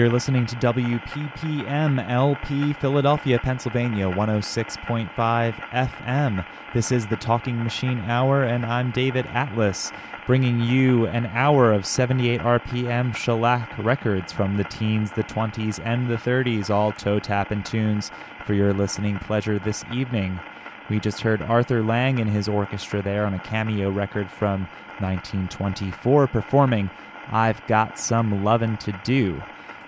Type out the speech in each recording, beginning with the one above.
You're listening to WPPM LP Philadelphia, Pennsylvania, 106.5 FM. This is the Talking Machine Hour, and I'm David Atlas, bringing you an hour of 78 RPM shellac records from the teens, the 20s, and the 30s, all toe tapping tunes for your listening pleasure this evening. We just heard Arthur Lang and his orchestra there on a cameo record from 1924 performing I've Got Some Lovin' to Do.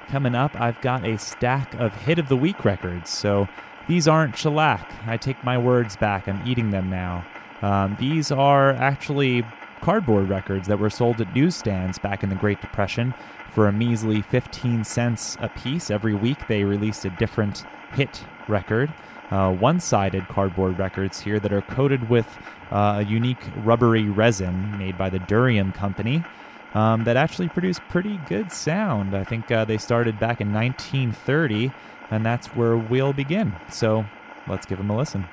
Coming up, I've got a stack of Hit of the Week records, so these aren't shellac. I take my words back, I'm eating them now. Um, these are actually cardboard records that were sold at newsstands back in the Great Depression for a measly 15 cents a piece. Every week they released a different hit record. Uh, one sided cardboard records here that are coated with uh, a unique rubbery resin made by the Durium Company um, that actually produce pretty good sound. I think uh, they started back in 1930, and that's where we'll begin. So let's give them a listen.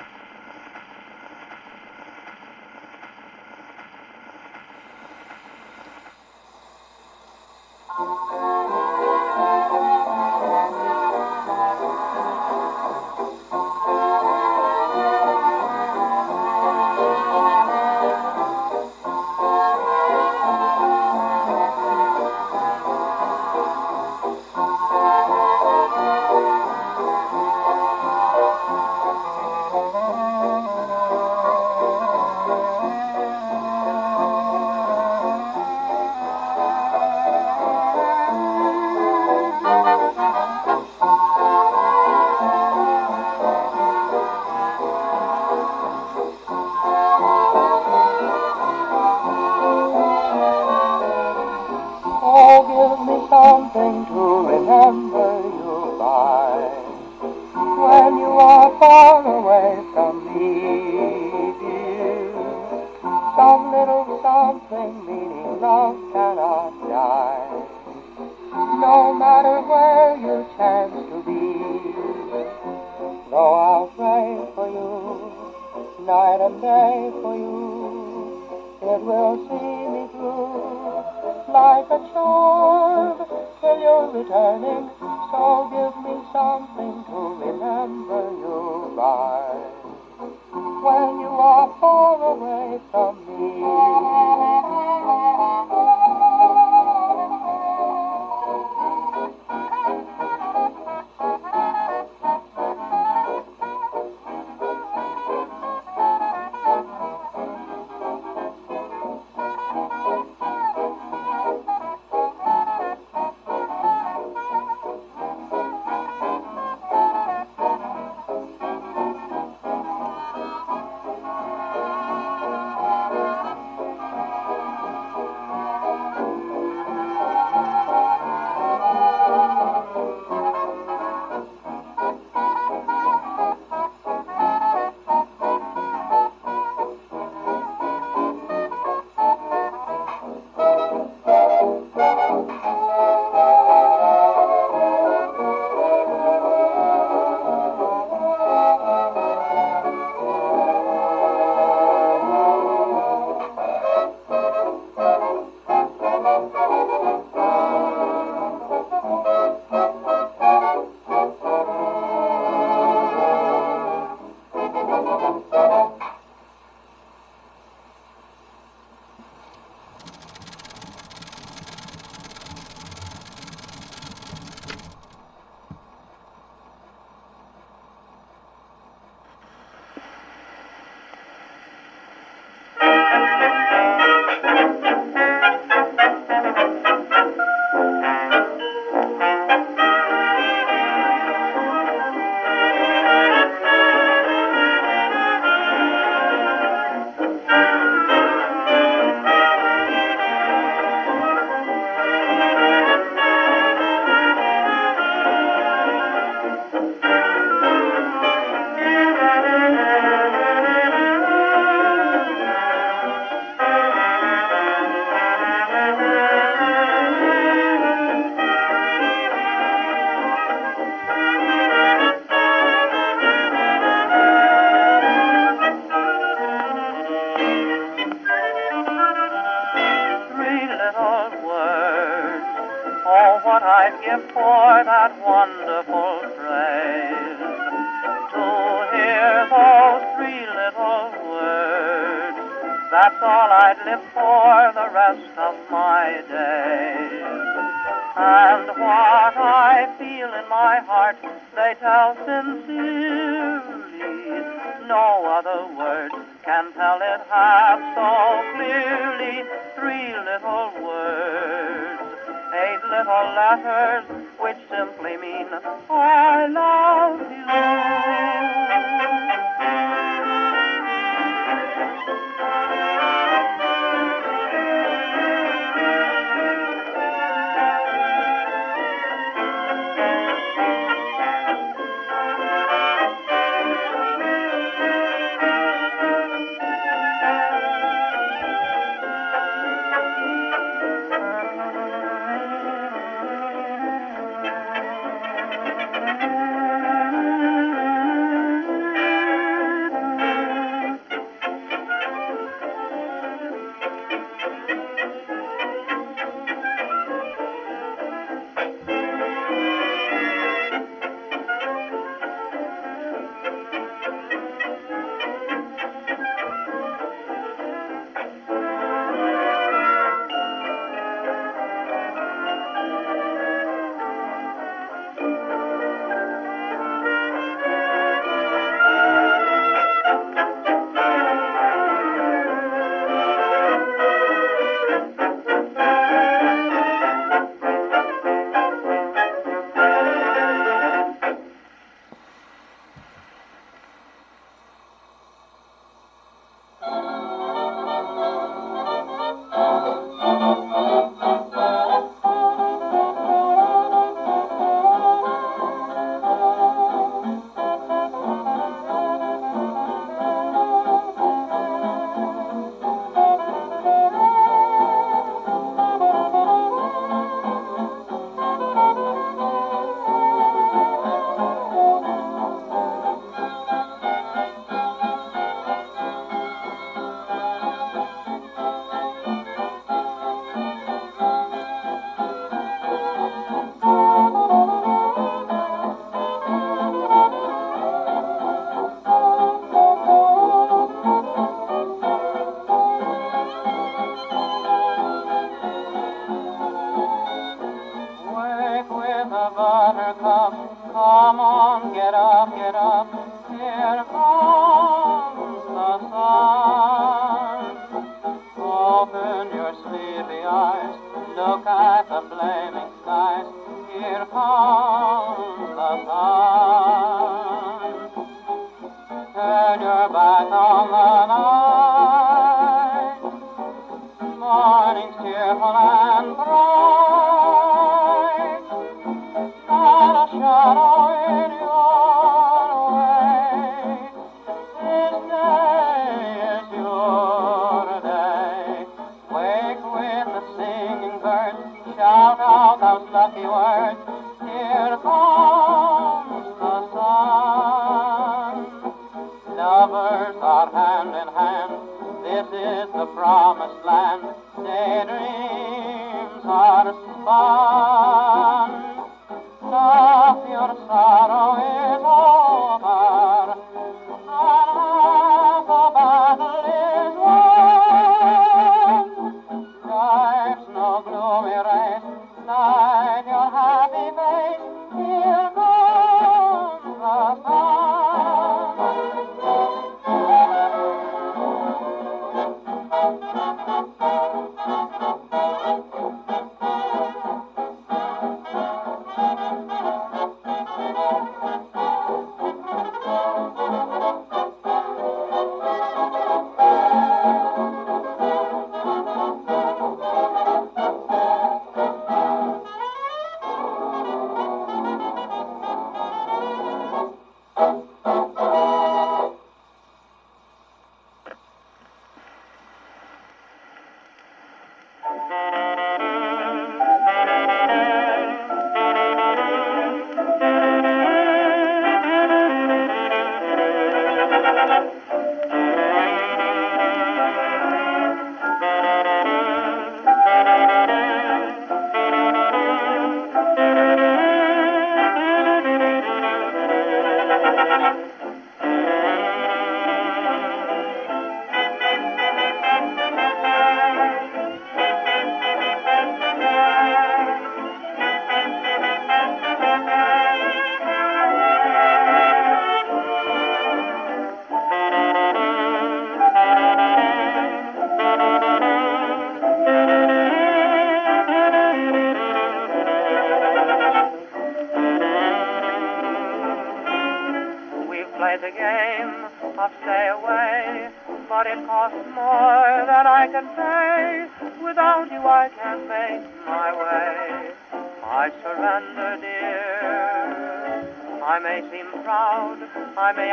Letters, which simply mean Chandra.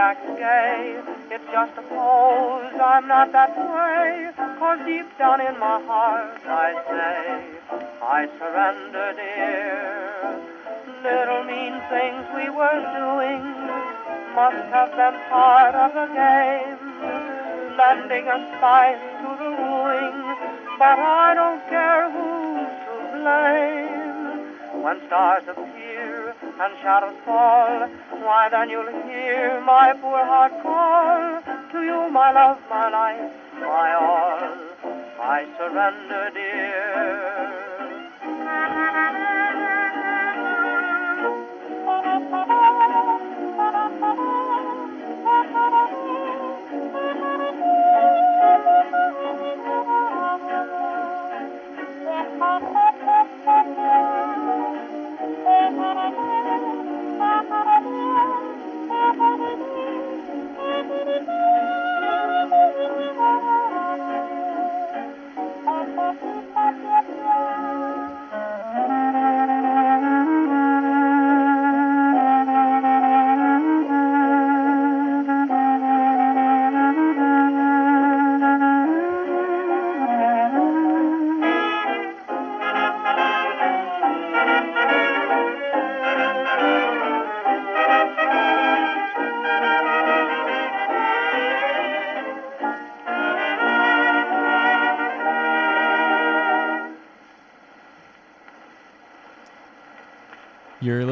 Act gay. It's just a pose, I'm not that way. Cause deep down in my heart, I say, I surrender, dear. Little mean things we were doing must have been part of the game, lending a spice to the wooing. But I don't care who's to blame. When stars appear and shadows fall, why then you'll hear my poor heart call to you, my love, my life, my all. I surrender, dear.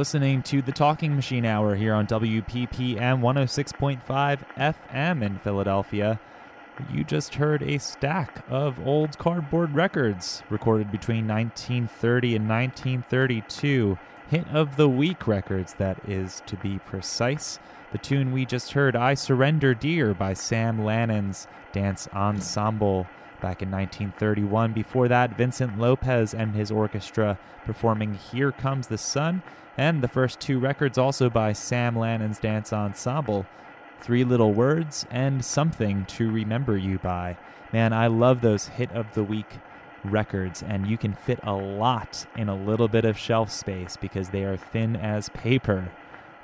Listening to the Talking Machine Hour here on WPPM 106.5 FM in Philadelphia. You just heard a stack of old cardboard records recorded between 1930 and 1932. Hit of the Week records, that is to be precise. The tune we just heard, I Surrender Dear by Sam Lanin's Dance Ensemble back in 1931. Before that, Vincent Lopez and his orchestra performing Here Comes the Sun, and the first two records also by Sam Lanin's Dance Ensemble. Three Little Words and Something to Remember You by. Man, I love those hit of the week records, and you can fit a lot in a little bit of shelf space because they are thin as paper.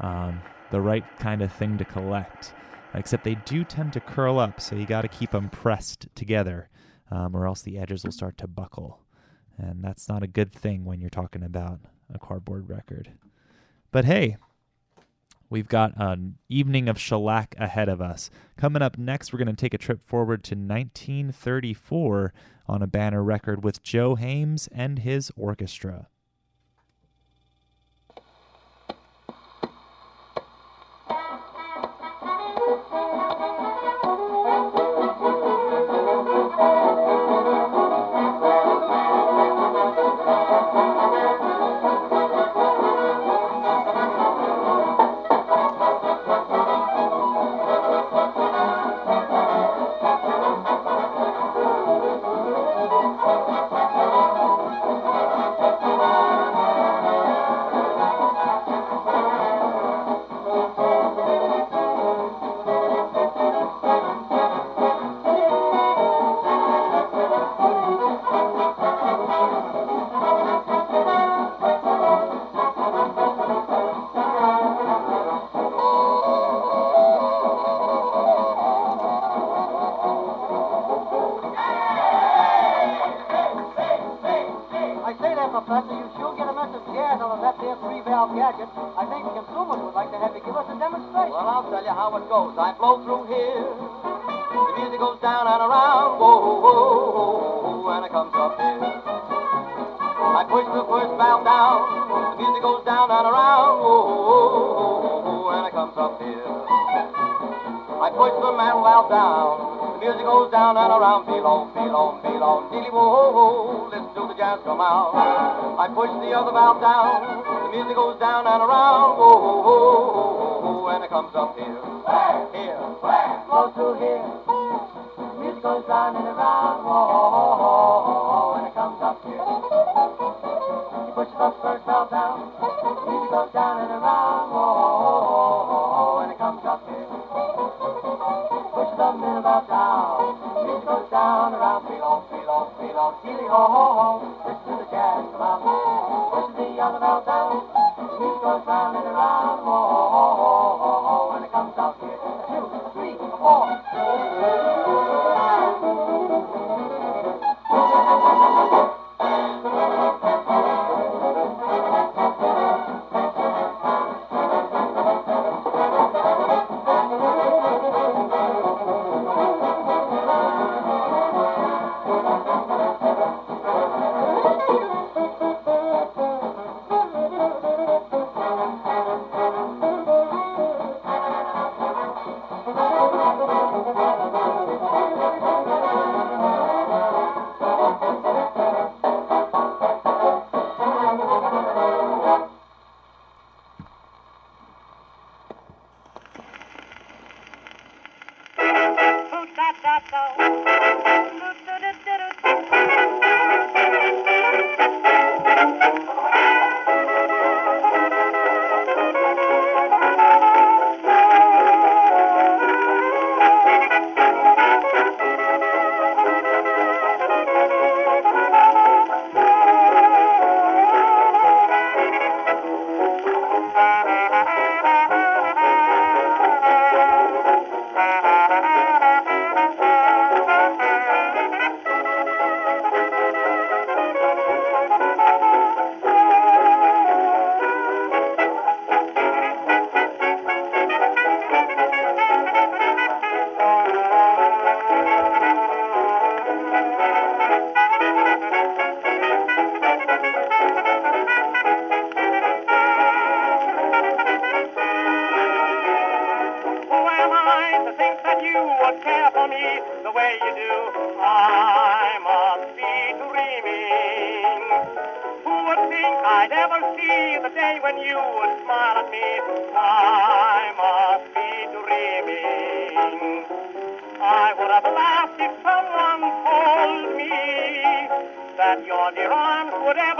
Um, the right kind of thing to collect. Except they do tend to curl up, so you got to keep them pressed together um, or else the edges will start to buckle. And that's not a good thing when you're talking about a cardboard record. But hey, we've got an evening of shellac ahead of us. Coming up next, we're going to take a trip forward to 1934 on a banner record with Joe Haymes and his orchestra. Music goes down and around. Below, below, below. Dealy, whoa, listen to the jazz come out. I push the other valve down. The music goes down and around. Whoa, whoa, whoa, whoa, and it comes up here. Here. Flows through here. Music goes round and around. Whoa, dog, that your arms would ever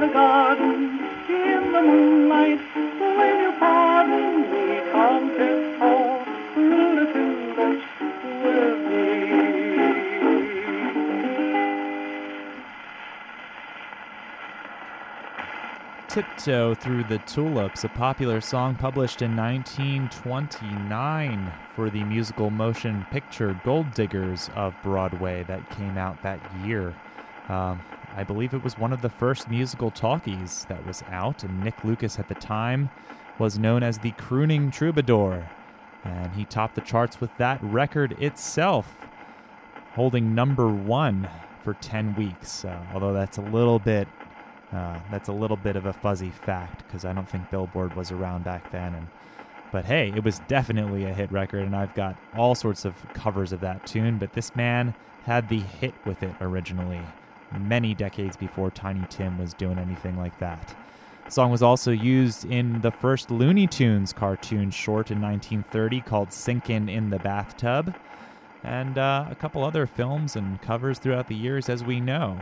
in the garden, in the moonlight, you pardon me? With me. Tiptoe Through the Tulips, a popular song published in 1929 for the musical motion picture Gold Diggers of Broadway that came out that year. Um, I believe it was one of the first musical talkies that was out, and Nick Lucas at the time was known as the crooning troubadour. And he topped the charts with that record itself, holding number one for 10 weeks. Uh, although that's a little bit uh, that's a little bit of a fuzzy fact because I don't think Billboard was around back then. And but hey, it was definitely a hit record, and I've got all sorts of covers of that tune. But this man had the hit with it originally, many decades before Tiny Tim was doing anything like that. The song was also used in the first Looney Tunes cartoon short in 1930 called Sinkin' in the Bathtub, and uh, a couple other films and covers throughout the years, as we know.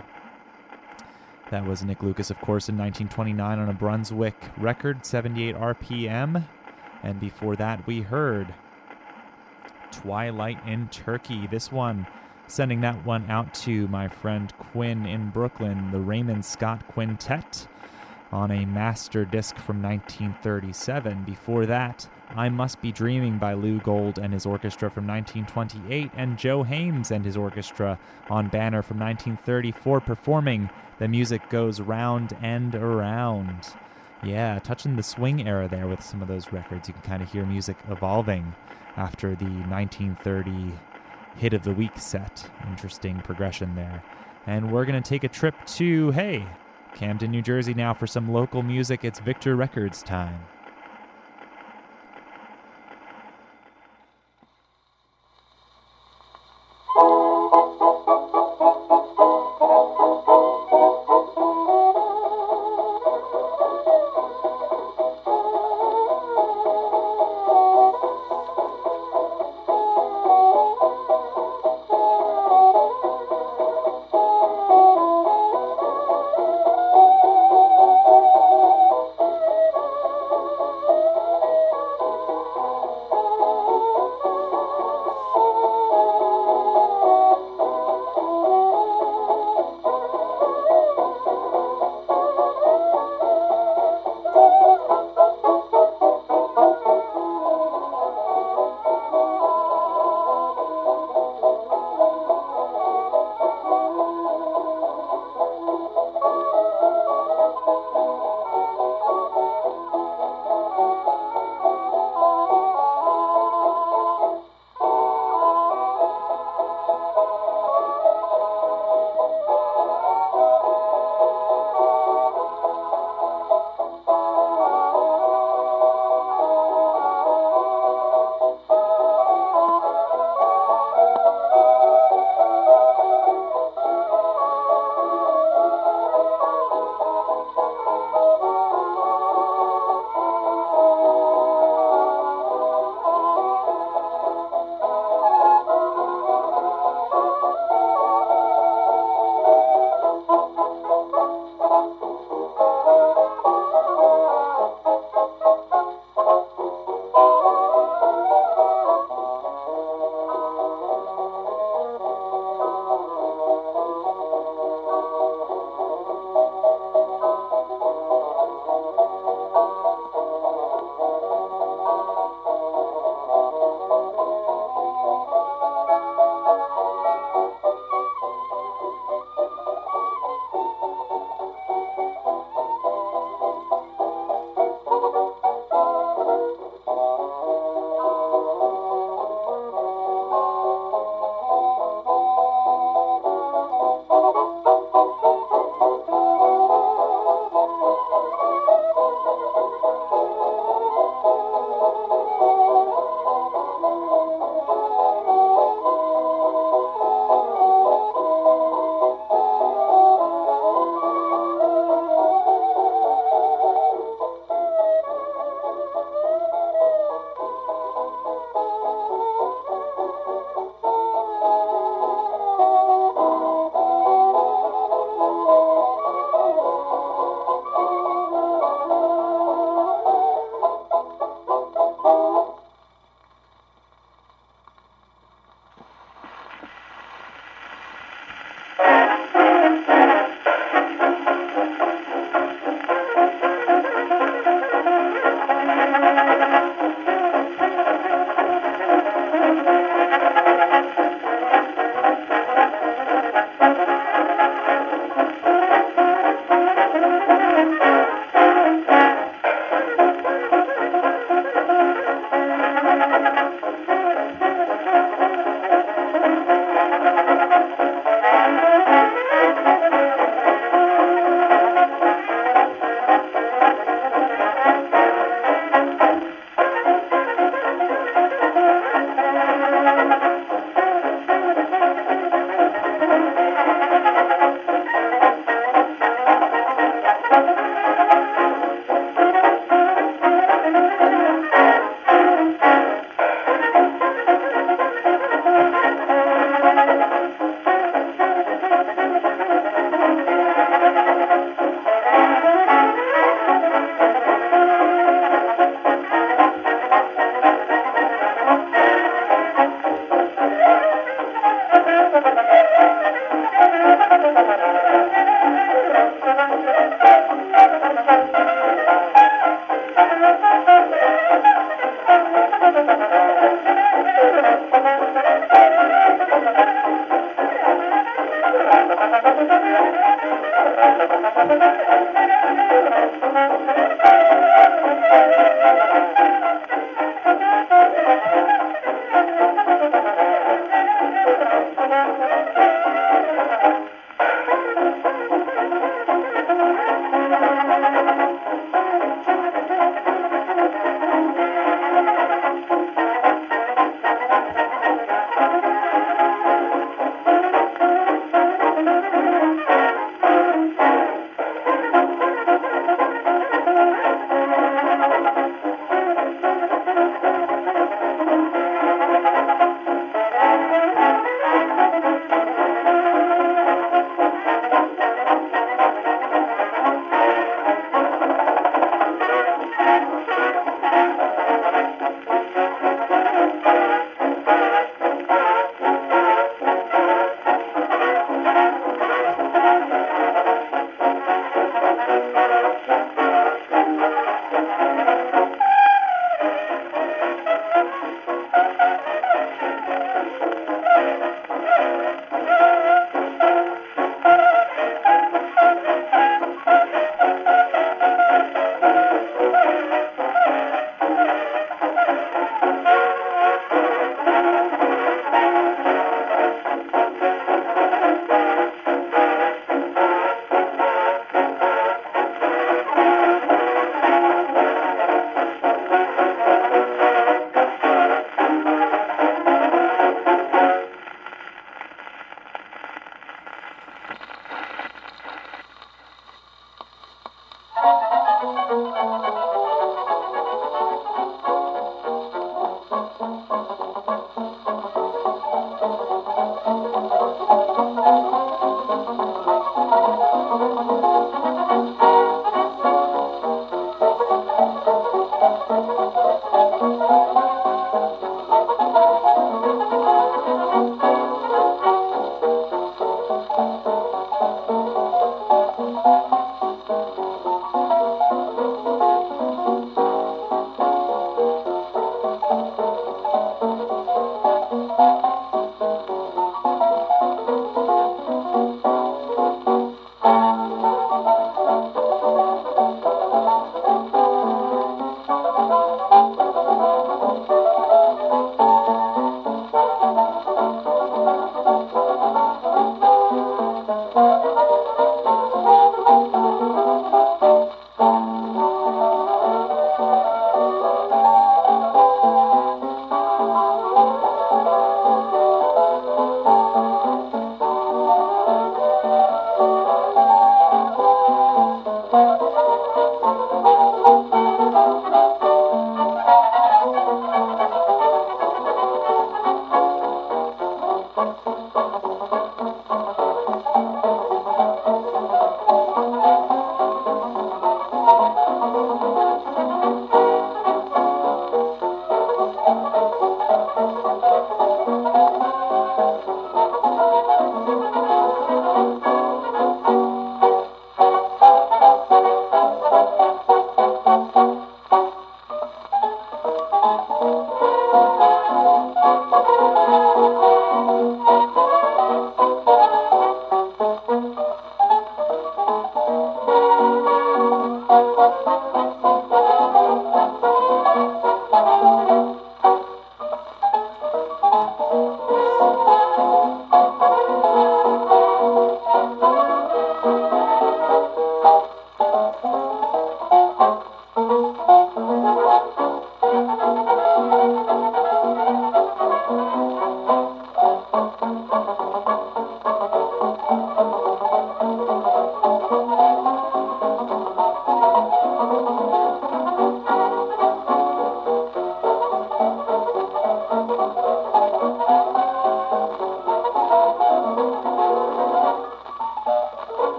That was Nick Lucas, of course, in 1929 on a Brunswick record, 78 RPM. And before that, we heard Twilight in Turkey. This one, sending that one out to my friend Quinn in Brooklyn, the Raymond Scott Quintet on a master disc from 1937. Before that, I Must Be Dreaming by Lou Gold and his orchestra from 1928, and Joe Haymes and his orchestra on Banner from 1934 performing The Music Goes Round and Around. Yeah, touching the swing era there with some of those records. You can kind of hear music evolving after the 1930 hit of the week set. Interesting progression there. And we're going to take a trip to, hey, Camden, New Jersey now for some local music. It's Victor Records time.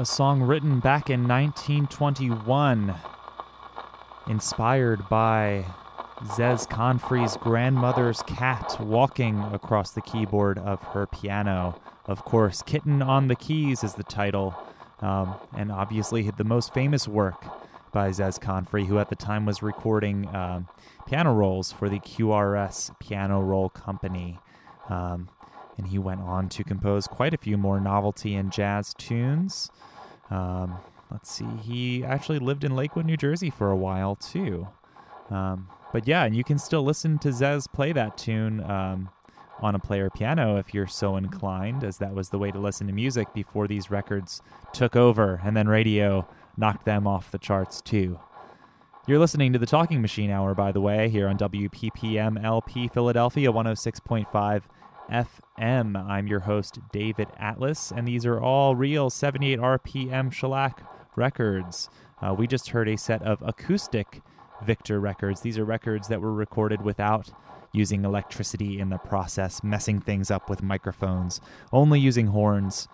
a song written back in 1921, inspired by Zez Confrey's grandmother's cat walking across the keyboard of her piano. Of course, Kitten on the Keys is the title, um, and obviously the most famous work by Zez Confrey, who at the time was recording um, piano rolls for the QRS Piano Roll Company. Um, and he went on to compose quite a few more novelty and jazz tunes. Um, let's see, he actually lived in Lakewood, New Jersey for a while too. Um, but yeah, and you can still listen to Zez play that tune um, on a player piano if you're so inclined, as that was the way to listen to music before these records took over, and then radio knocked them off the charts too. You're listening to the Talking Machine Hour, by the way, here on WPPM LP Philadelphia 106.5 FM. I'm your host, David Atlas, and these are all real 78 RPM shellac records. Uh, we just heard a set of acoustic Victor records. These are records that were recorded without using electricity in the process, messing things up with microphones, only using horns,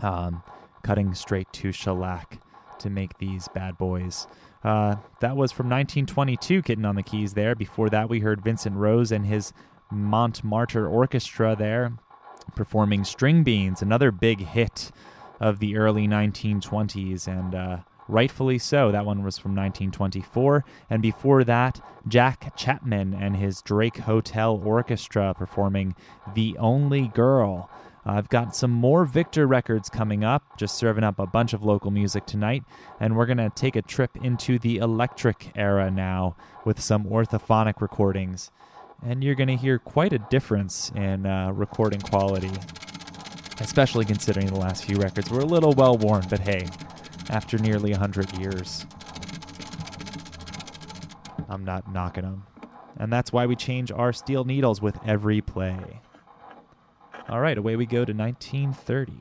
um, cutting straight to shellac to make these bad boys. Uh, that was from 1922, Kitten on the Keys there. Before that, we heard Vincent Rose and his Montmartre Orchestra there performing String Beans, another big hit of the early 1920s, and uh, rightfully so. That one was from 1924. And before that, Jack Chapman and his Drake Hotel Orchestra performing The Only Girl. I've got some more Victor records coming up, just serving up a bunch of local music tonight, and we're going to take a trip into the electric era now with some orthophonic recordings and you're going to hear quite a difference in uh, recording quality, especially considering the last few records were a little well worn, but hey, after nearly 100 years, I'm not knocking them. And that's why we change our steel needles with every play. All right, away we go to 1930.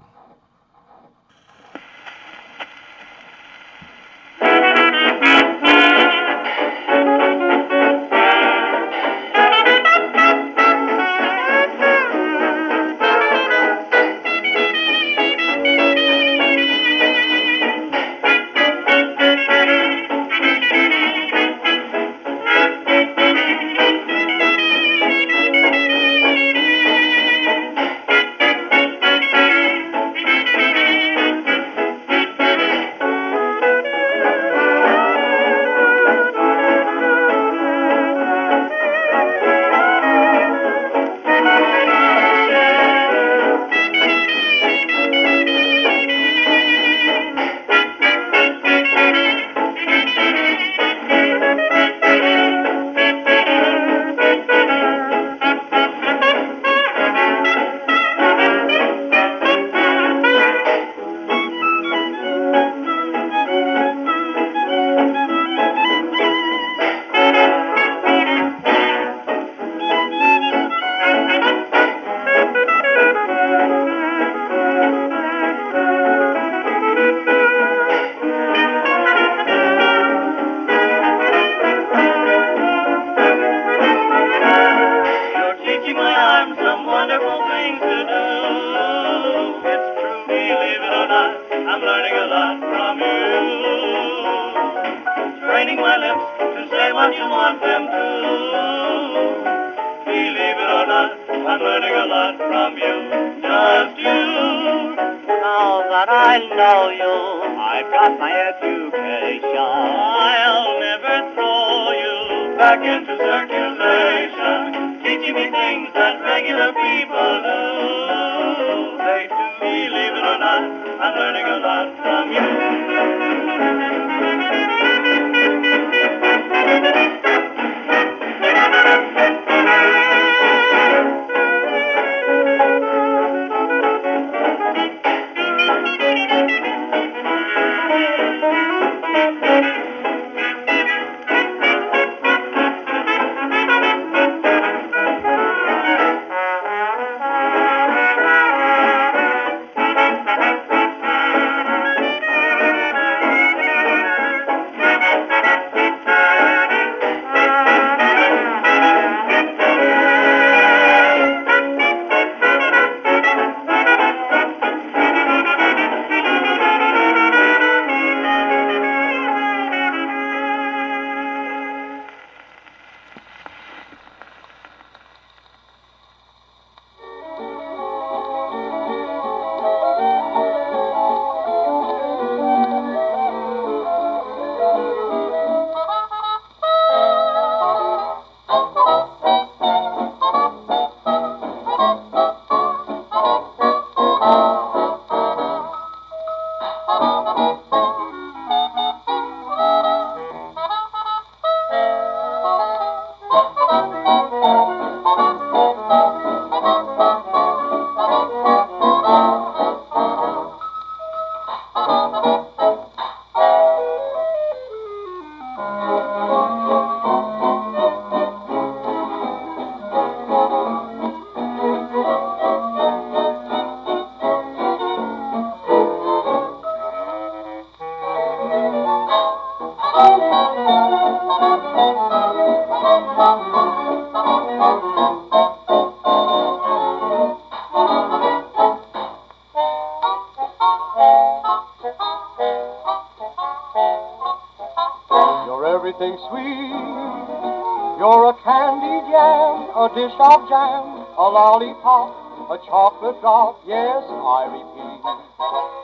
Chocolate drop. Yes, I repeat,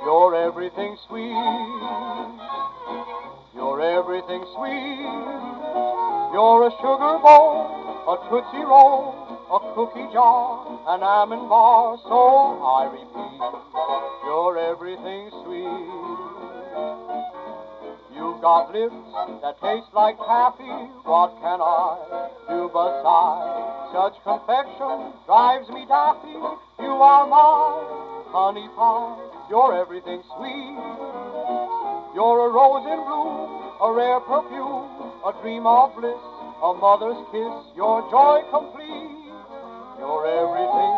you're everything sweet. You're everything sweet. You're a sugar bowl, a tootsie roll, a cookie jar, an almond bar. You've lips that taste like taffy. What can I do beside? Such confection drives me daffy. You are my honey pie. You're everything sweet. You're a rose in bloom, a rare perfume, a dream of bliss, a mother's kiss. Your joy complete. You're everything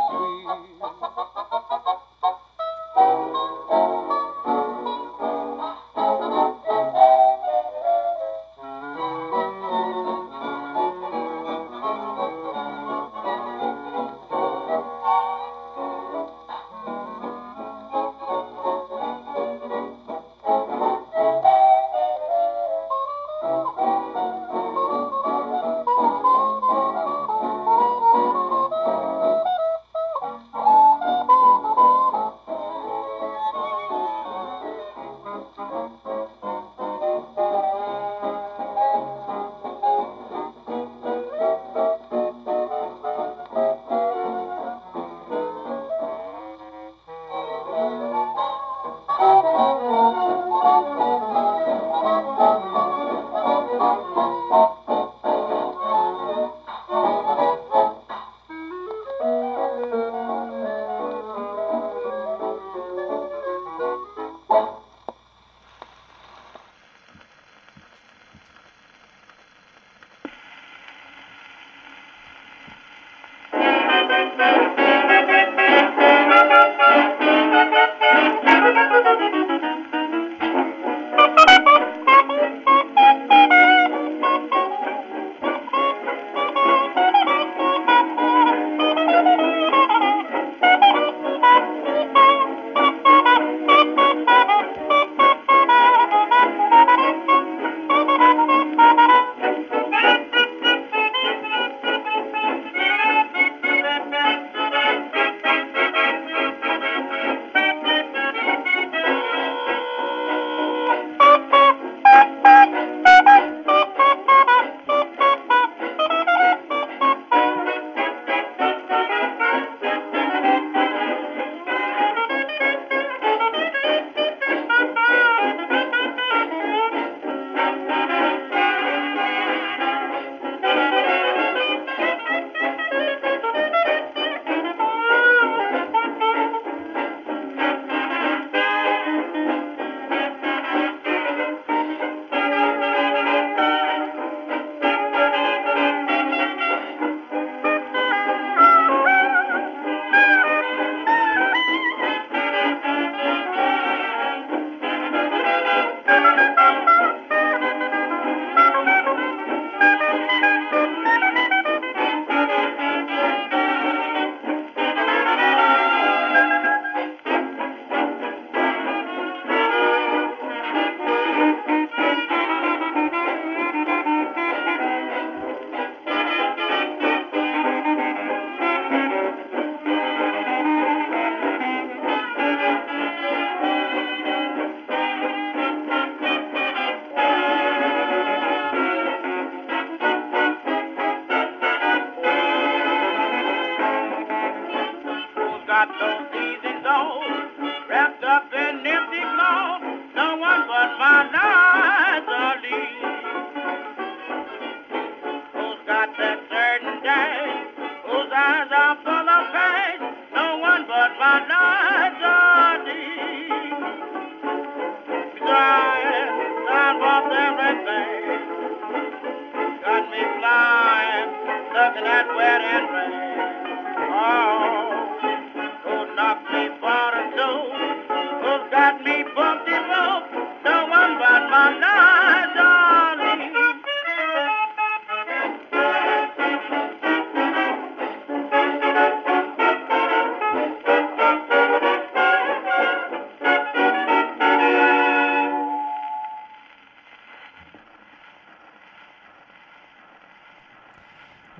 wet and rain.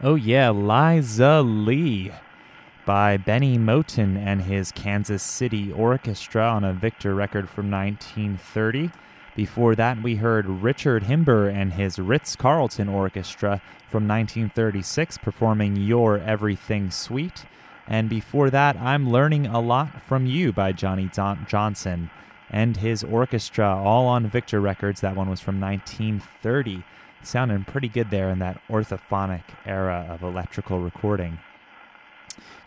Oh, yeah, Liza Lee by Bennie Moten and his Kansas City Orchestra on a Victor record from 1930. Before that, we heard Richard Himber and his Ritz Carlton Orchestra from 1936 performing You're Everything Sweet. And before that, I'm Learning a Lot from You by Johnny Don- Johnson and his orchestra, all on Victor Records. That one was from 1930. Sounding pretty good there in that orthophonic era of electrical recording.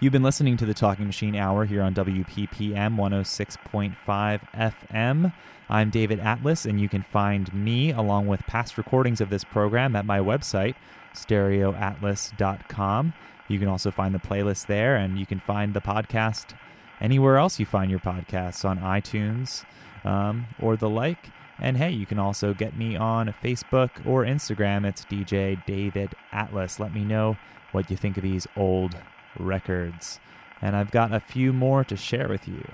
You've been listening to the Talking Machine Hour here on WPPM 106.5 FM. I'm David Atlas, and you can find me along with past recordings of this program at my website, stereoatlas.com. You can also find the playlist there, and you can find the podcast anywhere else you find your podcasts on iTunes um, or the like. And hey, you can also get me on Facebook or Instagram. It's DJ David Atlas. Let me know what you think of these old records. And I've got a few more to share with you.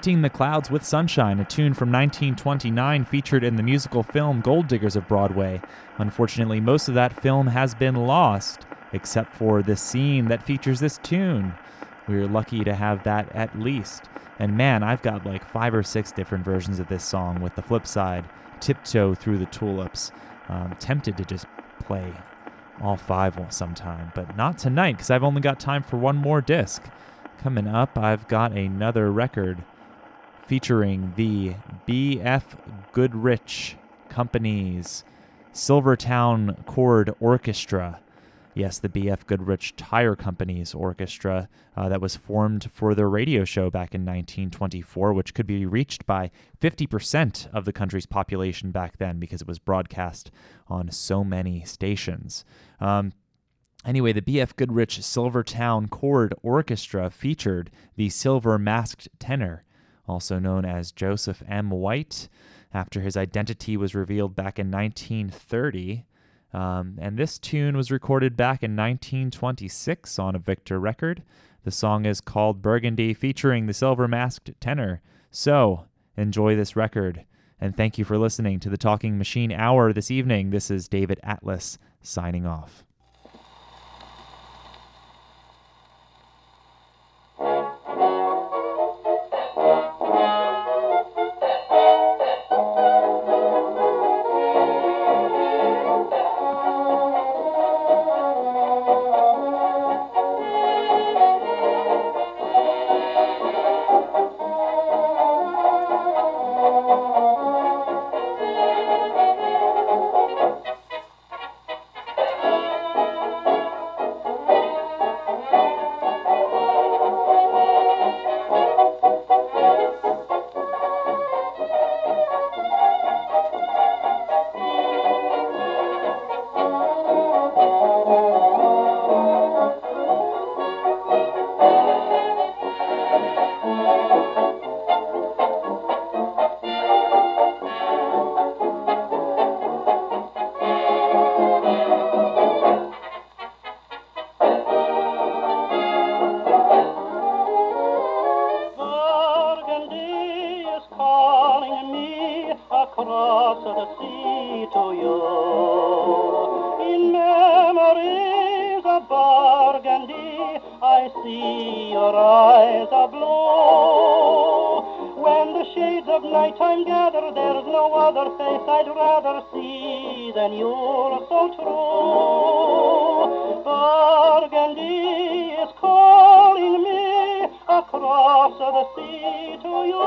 Painting the Clouds with Sunshine, a tune from 1929 featured in the musical film Gold Diggers of Broadway. Unfortunately, most of that film has been lost, except for the scene that features this tune. We are lucky to have that at least. And man, I've got like five or six different versions of this song, with the flip side, Tiptoe Through the Tulips. Um, tempted to just play all five sometime, but not tonight because I've only got time for one more disc. Coming up, I've got another record featuring the B.F. Goodrich Company's Silvertown Cord Orchestra. Yes, the B.F. Goodrich Tire Company's orchestra uh, that was formed for their radio show back in 1924, which could be reached by 50% of the country's population back then because it was broadcast on so many stations. Um, Anyway, the B.F. Goodrich Silvertown Cord Orchestra featured the silver masked tenor, also known as Joseph M. White, after his identity was revealed back in 1930. Um, and this tune was recorded back in 1926 on a Victor record. The song is called Burgundy, featuring the silver masked tenor. So, enjoy this record. And thank you for listening to the Talking Machine Hour this evening. This is David Atlas signing off. Burgundy, I see your eyes aglow. When the shades of nighttime gather, there's no other face I'd rather see than yours so true. Burgundy is calling me across the sea to you.